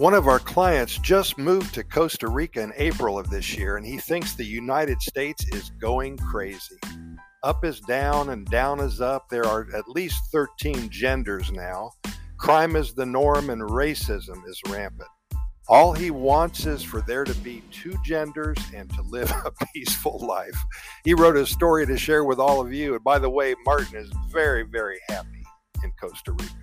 One of our clients just moved to Costa Rica in April of this year, and he thinks the United States is going crazy. Up is down and down is up. There are at least 13 genders now. Crime is the norm and racism is rampant. All he wants is for there to be two genders and to live a peaceful life. He wrote a story to share with all of you. And by the way, Martin is very, very happy in Costa Rica.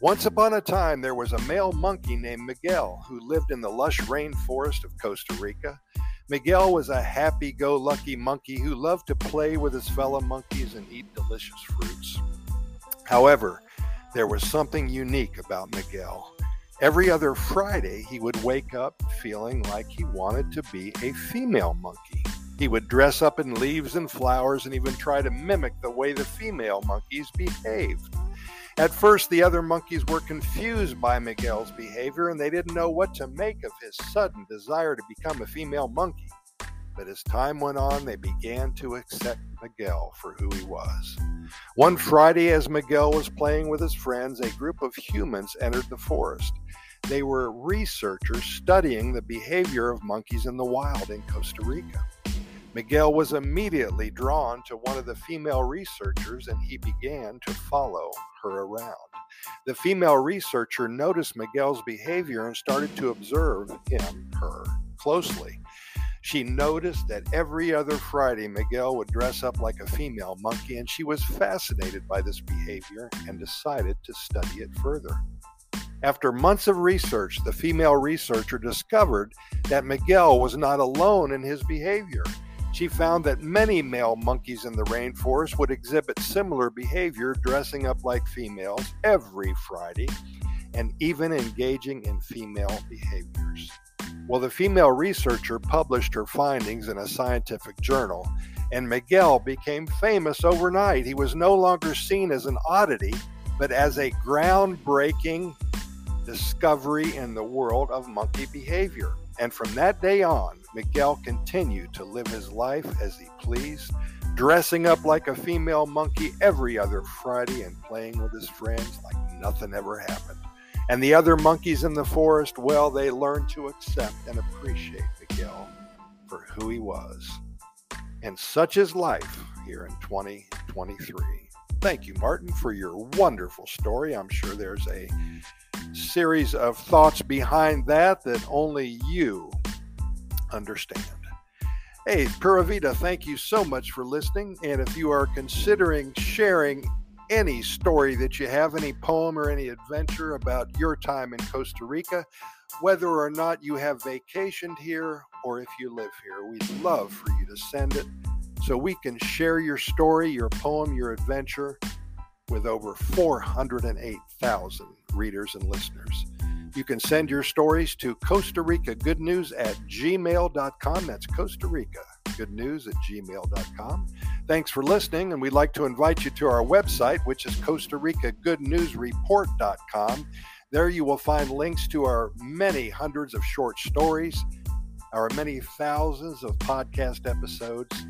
Once upon a time, there was a male monkey named Miguel who lived in the lush rainforest of Costa Rica. Miguel was a happy go lucky monkey who loved to play with his fellow monkeys and eat delicious fruits. However, there was something unique about Miguel. Every other Friday, he would wake up feeling like he wanted to be a female monkey. He would dress up in leaves and flowers and even try to mimic the way the female monkeys behaved. At first, the other monkeys were confused by Miguel's behavior and they didn't know what to make of his sudden desire to become a female monkey. But as time went on, they began to accept Miguel for who he was. One Friday, as Miguel was playing with his friends, a group of humans entered the forest. They were researchers studying the behavior of monkeys in the wild in Costa Rica. Miguel was immediately drawn to one of the female researchers and he began to follow her around. The female researcher noticed Miguel's behavior and started to observe him, her, closely. She noticed that every other Friday Miguel would dress up like a female monkey, and she was fascinated by this behavior and decided to study it further. After months of research, the female researcher discovered that Miguel was not alone in his behavior. She found that many male monkeys in the rainforest would exhibit similar behavior, dressing up like females every Friday and even engaging in female behaviors. Well, the female researcher published her findings in a scientific journal, and Miguel became famous overnight. He was no longer seen as an oddity, but as a groundbreaking discovery in the world of monkey behavior. And from that day on, Miguel continued to live his life as he pleased, dressing up like a female monkey every other Friday and playing with his friends like nothing ever happened. And the other monkeys in the forest, well, they learned to accept and appreciate Miguel for who he was. And such is life here in 2023. Thank you, Martin, for your wonderful story. I'm sure there's a series of thoughts behind that that only you understand. Hey, Pura Vida, thank you so much for listening. And if you are considering sharing any story that you have, any poem or any adventure about your time in Costa Rica, whether or not you have vacationed here or if you live here, we'd love for you to send it so we can share your story, your poem, your adventure with over 408,000 readers and listeners. You can send your stories to Costa Rica Good News at gmail.com. That's Costa Rica Good News at gmail.com. Thanks for listening, and we'd like to invite you to our website, which is Costa Rica Good News Report.com. There you will find links to our many hundreds of short stories, our many thousands of podcast episodes,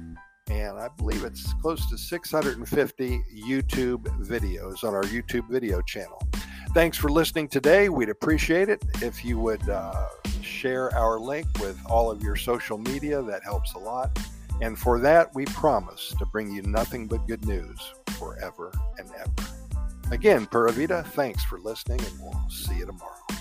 and I believe it's close to 650 YouTube videos on our YouTube video channel. Thanks for listening today. We'd appreciate it if you would uh, share our link with all of your social media. That helps a lot. And for that, we promise to bring you nothing but good news forever and ever. Again, Pura Vida, thanks for listening, and we'll see you tomorrow.